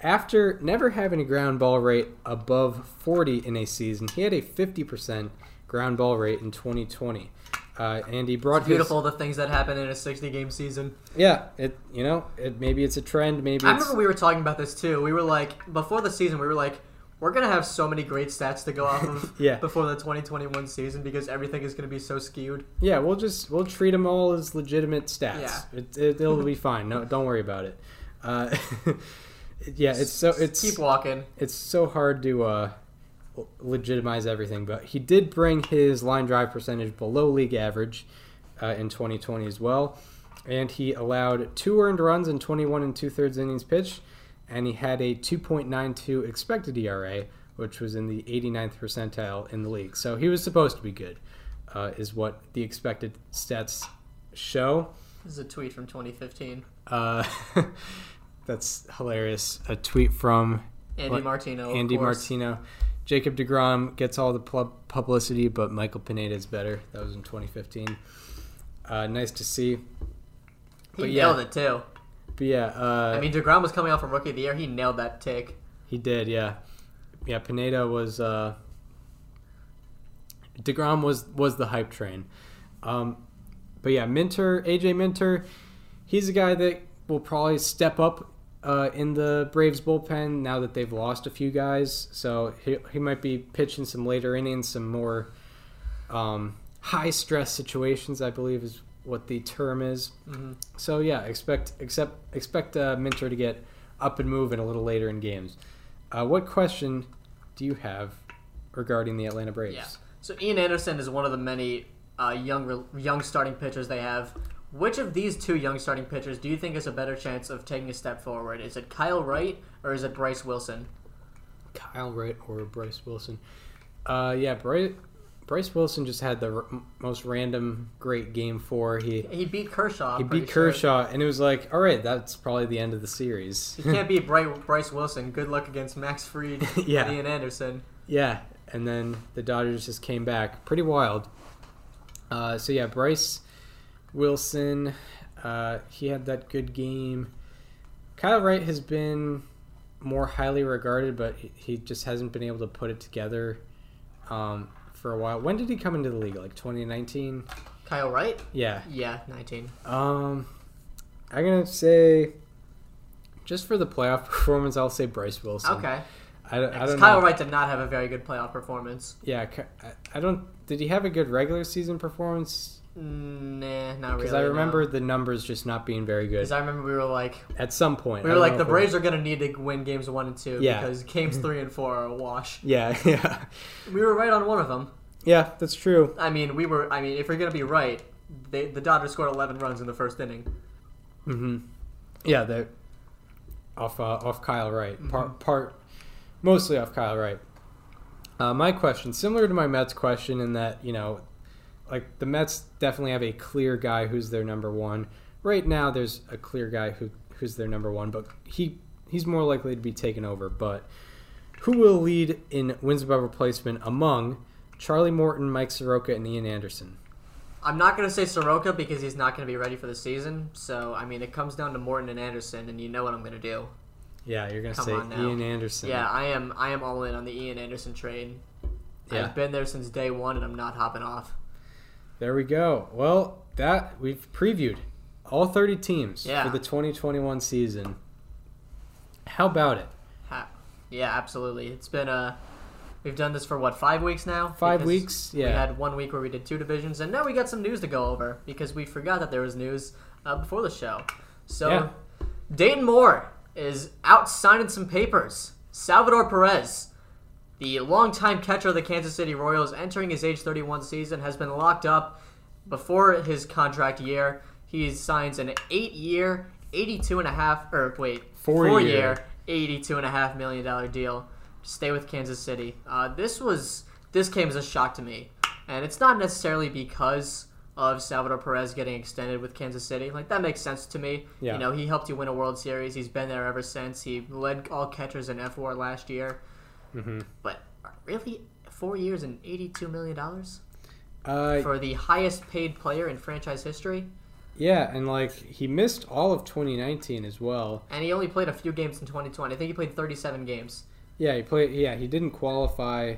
after never having a ground ball rate above 40 in a season, he had a 50% ground ball rate in 2020. Uh, and he brought Beautiful the things that happen in a 60 game season. yeah. It you know it maybe it's a trend. Maybe I it's, remember we were talking about this too. We were like before the season, we were like, we're gonna have so many great stats to go off of Yeah. before the 2021 season because everything is gonna be so skewed. yeah. We'll just we'll treat them all as legitimate stats. Yeah. It, it, it'll be fine. No, don't worry about it. Uh, yeah, it's so it's Keep walking. it's so hard to uh, legitimize everything, but he did bring his line drive percentage below league average uh, in 2020 as well, and he allowed two earned runs in 21 and two thirds innings pitched, and he had a 2.92 expected ERA, which was in the 89th percentile in the league. So he was supposed to be good, uh, is what the expected stats show. This is a tweet from 2015. Uh, that's hilarious. A tweet from Andy What? Martino. Andy course. Martino. Jacob DeGrom gets all the publicity, but Michael Pineda is better. That was in 2015. Uh, nice to see. He yeah. nailed it too. But yeah, uh, I mean, Degrom was coming off from Rookie of the Year. He nailed that take. he did. Yeah, yeah. Pineda was. Uh, Degrom was was the hype train. Um, but yeah, Minter, AJ Minter, he's a guy that will probably step up uh, in the Braves bullpen now that they've lost a few guys. So he, he might be pitching some later innings, some more um, high stress situations. I believe is what the term is. hmm So yeah, expect expect expect uh, Minter to get up and moving a little later in games. Uh, what question do you have regarding the Atlanta Braves? Yeah. So Ian Anderson is one of the many uh, young young starting pitchers they have. Which of these two young starting pitchers do you think has a better chance of taking a step forward? Is it Kyle Wright or is it Bryce Wilson? Kyle Wright or Bryce Wilson? Uh, yeah, Bryce, Bryce Wilson just had the r- most random great game four. He He beat Kershaw. he beat sure. Kershaw, and it was like, all right, that's probably the end of the series. You can't beat Bry- Bryce Wilson. Good luck against Max Fried Yeah. and Ian Anderson. Yeah, and then the Dodgers just came back. Pretty wild. Uh, so yeah, Bryce Wilson, uh, he had that good game. Kyle Wright has been more highly regarded, but he- just hasn't been able to put it together um, for a while. When did he come into the league? Like 2019? Kyle Wright? Yeah. Yeah, 19. Um, I'm gonna say, just for the playoff performance, I'll say Bryce Wilson. Okay. I, don't- I don't Kyle know. Wright did not have a very good playoff performance. Yeah, I don't. Did he have a good regular season performance? Mm, Nah, not really. Because I remember the numbers just not being very good Because I remember we were like, at some point. we were like, the Braves are gonna need to win games one and two Yeah. because games three and four are a wash. Yeah, yeah, We were right on one of them. yeah. That's true. I mean, we were. I mean, if we're gonna be right, they, the Dodgers scored 11 runs in the first inning. hmm Yeah, they off uh, off Kyle Wright. Mm-hmm. Part part mostly off Kyle Wright. Uh, my question, similar to my Mets question, in that you know, like the Mets definitely have a clear guy who's their number one. Right now, there's a clear guy who who's their number one, but he he's more likely to be taken over. But who will lead in wins above replacement among Charlie Morton, Mike Soroka, and Ian Anderson? I'm not gonna say Soroka because he's not gonna be ready for the season. So I mean, it comes down to Morton and Anderson, and you know what I'm gonna do. Yeah, you're gonna say. Ian Anderson. Yeah, I am. I am all in on the Ian Anderson train. Yeah. I've been there since day one, and I'm not hopping off. There we go. Well, that we've previewed all 30 teams Yeah. for the 2021 season. How about it? Ha- yeah, absolutely. It's been a. We've done this for what five weeks now? Five weeks? We Yeah. had one week where we did two divisions, and now we got some news to go over because we forgot that there was news uh, before the show. So, Yeah. Dayton Moore is out signing some papers. Salvador Perez, the longtime catcher of the Kansas City Royals, entering his age 31 season, has been locked up before his contract year. He signs an eight-year, 82 and a half, or wait, Four four year. year, 82 and a half million dollar deal to stay with Kansas City. Uh, this was this came as a shock to me, and it's not necessarily because of Salvador Perez getting extended with Kansas City. Like that makes sense to me. Yeah. You know, he helped you win a World Series. He's been there ever since. He led all catchers in F4 last year. Mm-hmm. But really, four years and 82 million dollars Uh, for the highest paid player in franchise history. Yeah, and like he missed all of 2019 as well. And he only played a few games in 2020. I think he played 37 games. Yeah, he played. Yeah, he didn't qualify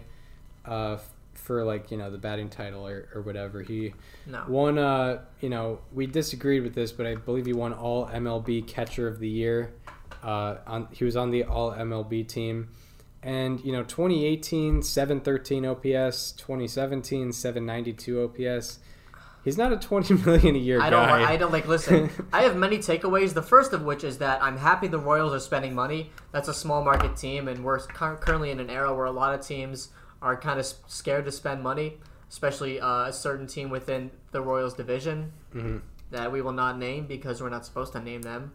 uh, for like you know the batting title or, or whatever. He No. won. Uh, you know, we disagreed with this, but I believe he won All MLB Catcher of the Year. Uh, on he was on the All MLB team, and you know 2018 713 OPS, 2017 792 OPS. He's not a 20 million a year I don't. guy. I don't like. Listen, I have many takeaways. The first of which is that I'm happy the Royals are spending money. That's a small market team, and we're currently in an era where a lot of teams are kind of scared to spend money, especially uh, a certain team within the Royals division Mhm. that we will not name because we're not supposed to name them,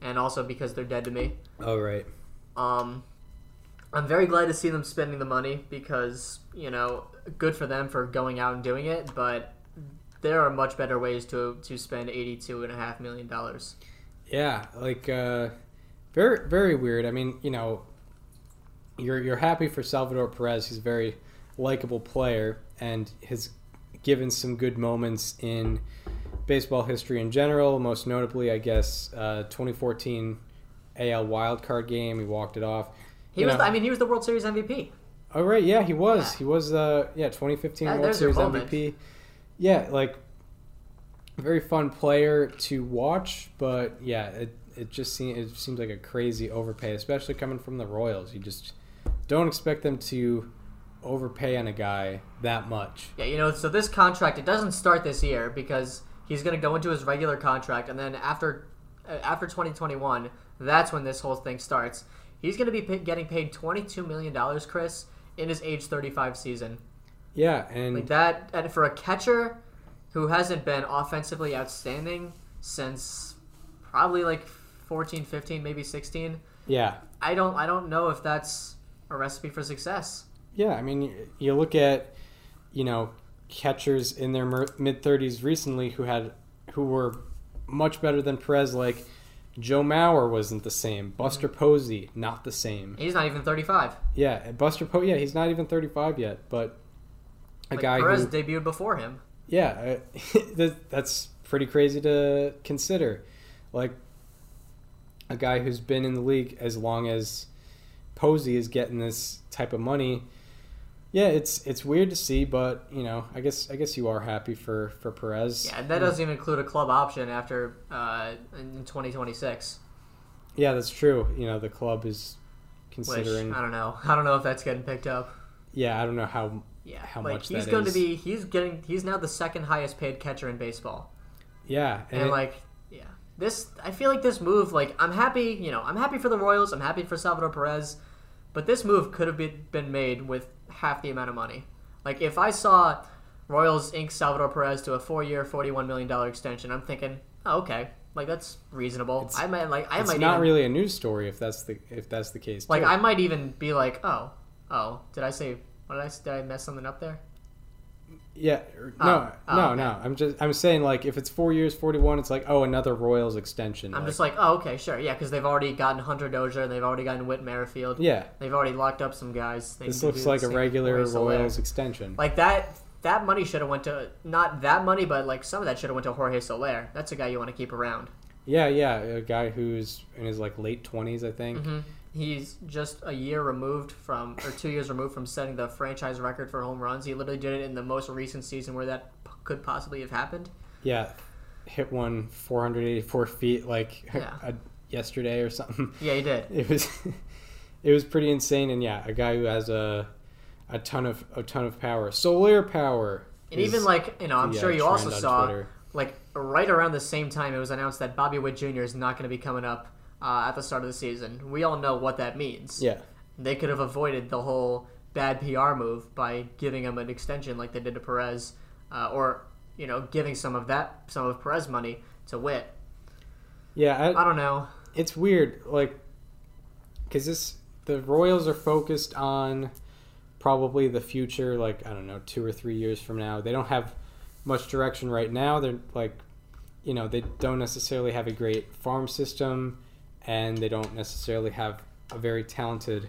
and also because they're dead to me. Oh right. Um, I'm very glad to see them spending the money because you know, good for them for going out and doing it. But there are much better ways to to spend eighty-two and a half million dollars. Yeah, like uh, very very weird. I mean, you know, you're you're happy for Salvador Perez. He's a very likable player and has given some good moments in baseball history in general. Most notably, I guess, uh, 2014 AL wildcard game. He walked it off. He You was. know- I mean, he was the World Series MVP. Oh right, yeah, he was. Yeah. He was. Uh, yeah, 2015 That- World Series. MVP. Yeah, like very fun player to watch, but yeah, it it just seems it seems like a crazy overpay, especially coming from the Royals. You just don't expect them to overpay on a guy that much. Yeah, you know. So this contract it doesn't start this year because he's going to go into his regular contract, and then after uh, after 2021, that's when this whole thing starts. He's going to be getting paid 22 million dollars, Chris, in his age 35 season. Yeah, and Like that, and for a catcher who hasn't been offensively outstanding since probably like 14, 15, maybe 16, yeah, I don't, I don't know if that's a recipe for success. Yeah, I mean, you look at, you know, catchers in their mid thirties recently who had, who were much better than Perez. Like Joe Mauer wasn't the same. Buster Posey not the same. He's not even 35. Yeah, Buster Po. Yeah, he's not even thirty five yet, but a Like, guy Perez who, debuted before him. yeah, uh, that's pretty crazy to consider. Like a guy who's been in the league as long as Posey is getting this type of money. Yeah, it's it's weird to see, but you know, I guess I guess you are happy for for Perez. Yeah, and that doesn't even include a club option after uh, in 2026. Yeah, that's true. You know, the club is Which considering. I don't know. I don't know if that's getting picked up. yeah, I don't know how. Yeah, How like much he's going is. to be. He's getting. He's now the second highest paid catcher in baseball. Yeah, and, it- like yeah this i feel like this move like i'm happy you know i'm happy for the royals i'm happy for salvador perez but this move could have been made with half the amount of money like if i saw royals inc salvador perez to a four-year 41 million dollar extension i'm thinking oh, okay like that's reasonable It's- i might like i it's might not even, really a news story if that's the if that's the case. like too. i might even be like oh oh did i say what did i did i mess something up there Yeah, Oh, no, oh, no, okay. no. I'm just I'm saying like if it's four years, forty one, it's like oh another Royals extension. i'm like, just like oh okay sure yeah because they've already gotten hunter dozier they've already gotten whit merrifield yeah, They've already locked up some guys. They this looks like a regular. Royals extension. Like that. That money should have went to not that money, but like some of that should have went to Jorge Soler. That's a guy you want to keep around. Yeah, yeah, a guy who's in his like late twenties, I think. hmm He's just a year removed from, or two years removed from setting the franchise record for home runs. He literally did it in the most recent season where that p- could possibly have happened. Yeah, hit one 484 feet like Yeah. a, yesterday or something. Yeah, he did. It was it was pretty insane, and yeah, a guy who has a a ton of a ton of power, solar power. And even like you know, I'm the, sure uh, you also saw Twitter. like right around the same time it was announced that Bobby Witt Jr. is not going to be coming up uh, at the start of the season. We all know what that means. Yeah, They could have avoided the whole bad PR move by giving him an extension like they did to Perez, uh, or you know, giving some of that some of Perez money to Witt. yeah. I, I don't know. it's weird like because this the royals are focused on probably the future like i don't know two or three years from now they don't have much direction right now they're like you know they don't necessarily have a great farm system and they don't necessarily have a very talented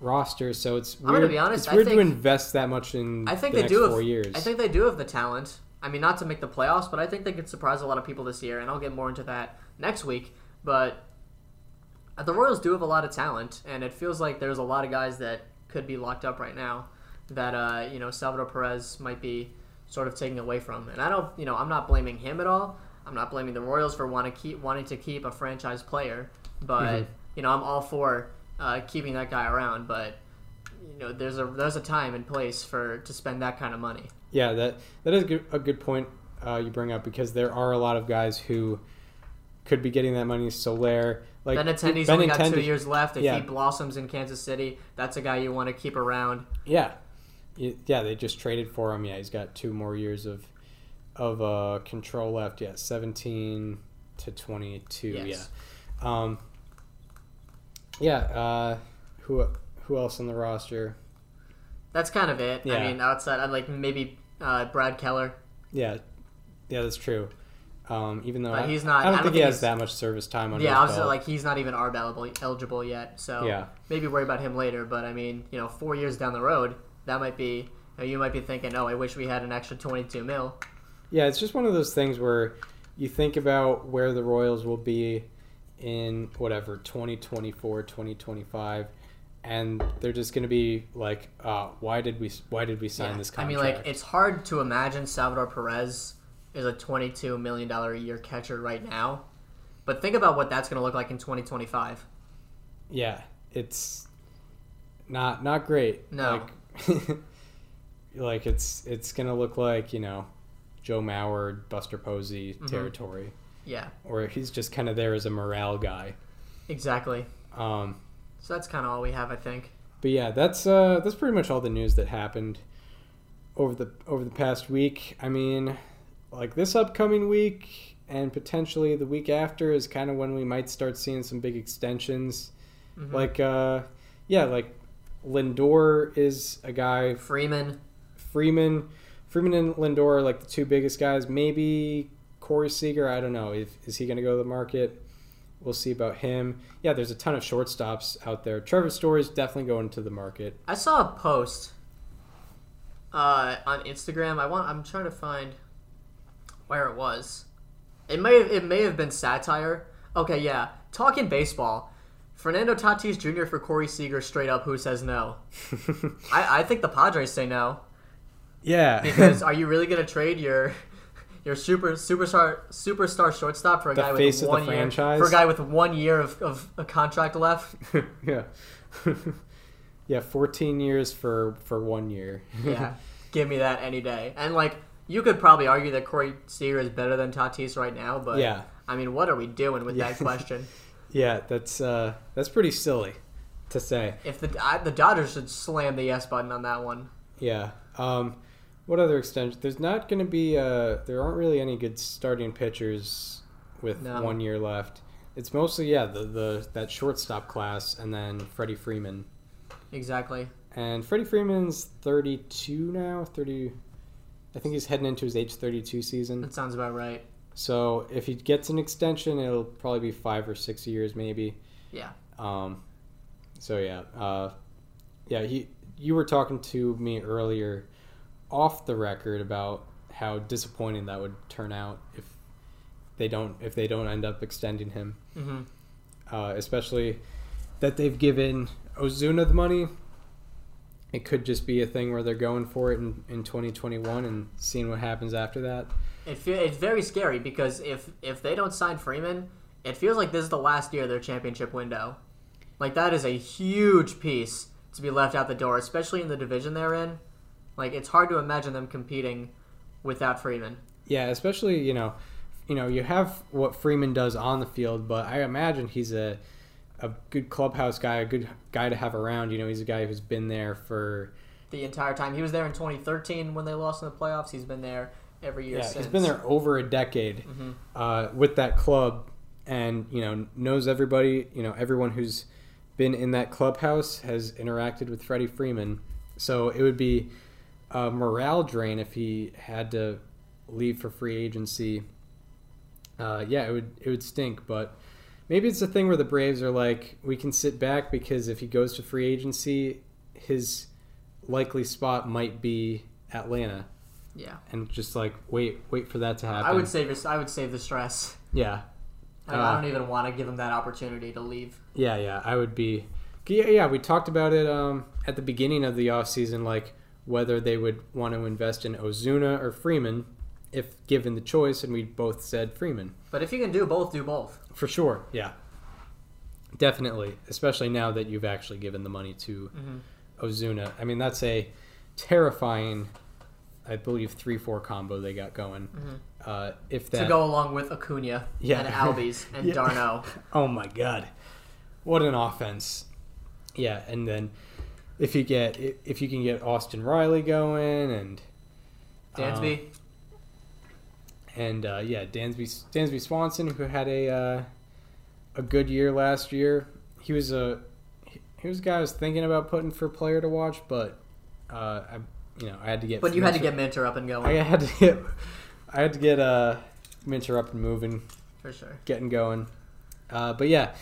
roster so it's I'm weird gonna be honest, it's I weird to invest that much in I think the they next do four have. years I think they do have the talent. I mean, not to make the playoffs, but I think they could surprise a lot of people this year, and I'll get more into that next week. But the Royals do have a lot of talent, and it feels like there's a lot of guys that could be locked up right now that uh, you know Salvador Perez might be sort of taking away from. And I don't, you know, I'm not blaming him at all. I'm not blaming the Royals for want to keep wanting to keep a franchise player, but Mhm. you know, I'm all for uh, keeping that guy around. But you know, there's a there's a time and place for to spend that kind of money. Yeah, that that is a good point uh, you bring up because there are a lot of guys who could be getting that money. Soler, like Benintendi's only got two years left. If yeah. he blossoms in Kansas City, that's a guy you want to keep around. Yeah, yeah, they just traded for him. Yeah, he's got two more years of of uh, control left. Yeah, seventeen to twenty two. Yes. Yeah, um, yeah. Uh, who who else on the roster? That's kind of it. Yeah. I mean, outside, I'm like maybe uh, Brad Keller. Yeah, yeah, that's true. Um, even though I, he's not- I don't I don't think he has that much service time under Yeah, was like he's not even ARB eligible, eligible yet. So Yeah. maybe worry about him later. But I mean, you know, four years down the road, that might be. You, know, you might be thinking, oh, I wish we had an extra 22 mil. Yeah, it's just one of those things where you think about where the Royals will be in whatever 2024, 2025 and they're just going to be like uh, why did we why did we sign Yeah. this I contract? mean, like it's hard to imagine Salvador Perez is a 22 million dollar a year catcher right now. But think about what that's going to look like in 2025. yeah, it's not not great. No. Like, like it's it's going to look like, you know, Joe Mauer, Buster Posey Mm-hmm. territory Yeah, or he's just kind of there as a morale guy. exactly. Um So that's kind of all we have, I think. But yeah, that's uh, that's pretty much all the news that happened over the over the past week. I mean, like this upcoming week and potentially the week after is kind of when we might start seeing some big extensions. Mhm. Like uh, yeah, like Lindor is a guy. Freeman, Freeman, Freeman and Lindor are like the two biggest guys. Maybe Corey Seager. I don't know. If is he going to go to the market? We'll see about him. Yeah, there's a ton of shortstops out there. Trevor Story is definitely going to the market. I saw a post uh, on Instagram. I want. I'm trying to find where it was. It may have, it may have been satire. Okay, yeah. Talking baseball. Fernando Tatis Jr. for Corey Seager straight up. Who says no? I, I think the Padres say no Yeah, because are you really gonna trade your your super superstar superstar shortstop for a The guy with one year franchise? for a guy with one year of, of a contract left? yeah, yeah. Fourteen years for for one year. Yeah, give me that any day. And like, you could probably argue that Corey Seager is better than Tatis right now, but Yeah. I mean, what are we doing with Yeah. that question? yeah. That's uh, that's pretty silly to say. if the I, the Dodgers should slam the yes button on that one. Yeah. Um, what other extension? There's not going to be. Uh, there aren't really any good starting pitchers with No. one year left. It's mostly yeah the the that shortstop class and then Freddie Freeman. Exactly. And Freddie Freeman's 32 now. 30. I think he's heading into his age 32 season. That sounds about right. So if he gets an extension, it'll probably be five or six years, maybe. Yeah. Um, so yeah, uh, yeah. He, you were talking to me earlier, off the record, about how disappointing that would turn out if they don't if they don't end up extending him, hmm uh, especially that they've given Ozuna the money. It could just be a thing where they're going for it in, in 2021 and seeing what happens after that. It fe- it's very scary because if if they don't sign Freeman, it feels like this is the last year of their championship window. Like that is a huge piece to be left out the door, especially in the division they're in. Like it's hard to imagine them competing without Freeman. Yeah, especially you know, you know, you have what Freeman does on the field, but I imagine he's a a good clubhouse guy, a good guy to have around. You know, he's a guy who's been there for the entire time. He was there in 2013 when they lost in the playoffs. He's been there every year yeah, since. he's been there over a decade Mhm. uh, with that club, and you know knows everybody. You know, everyone who's been in that clubhouse has interacted with Freddie Freeman. So it would be a morale drain if he had to leave for free agency. Uh, yeah, it would it would stink, but maybe it's a thing where the Braves are like, we can sit back because if he goes to free agency, his likely spot might be Atlanta. Yeah. and just like wait, wait for that to happen. I would save this. I would save the stress. yeah, I, Uh, I don't even want to give him that opportunity to leave. yeah, yeah. I would be. Yeah, yeah. We talked about it um, at the beginning of the off season, like whether they would want to invest in Ozuna or Freeman, if given the choice, and we both said Freeman. But if you can do both, do both. For sure, yeah. Definitely, especially now that you've actually given the money to Mm-hmm. Ozuna. I mean, that's a terrifying, I believe, 3 4 combo they got going. Uh, if that. Mm-hmm. to go along with Acuna Yeah. and Albies and Yeah. d'Arnaud. Oh my God. What an offense. Yeah, and then if you get if you can get Austin Riley going and Dansby. um, and uh, yeah, Dansby Dansby Swanson who had a uh, a good year last year. He was a he- was a guy I was thinking about putting for a player to watch, but uh, I you know I had to get but you had to get Minter up and going I had to get I had to get uh, Minter up and moving for sure. getting going. Uh, but yeah,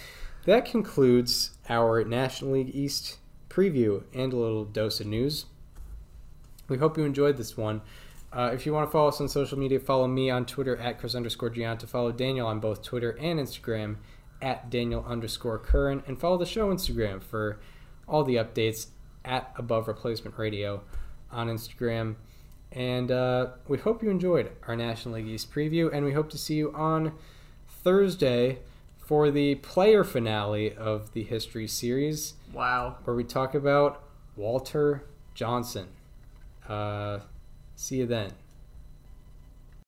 that concludes our National League East preview and a little dose of news. We hope you enjoyed this one. Uh, if you want to follow us on social media, follow me on Twitter at Chris underscore Gianta. Follow Daniel on both Twitter and Instagram at Daniel underscore Curran. And follow the show Instagram for all the updates at Above Replacement Radio on Instagram. And uh, we hope you enjoyed our National League East preview, and we hope to see you on Thursday for the player finale of the History Series, Wow. where we talk about Walter Johnson. Uh, see you then.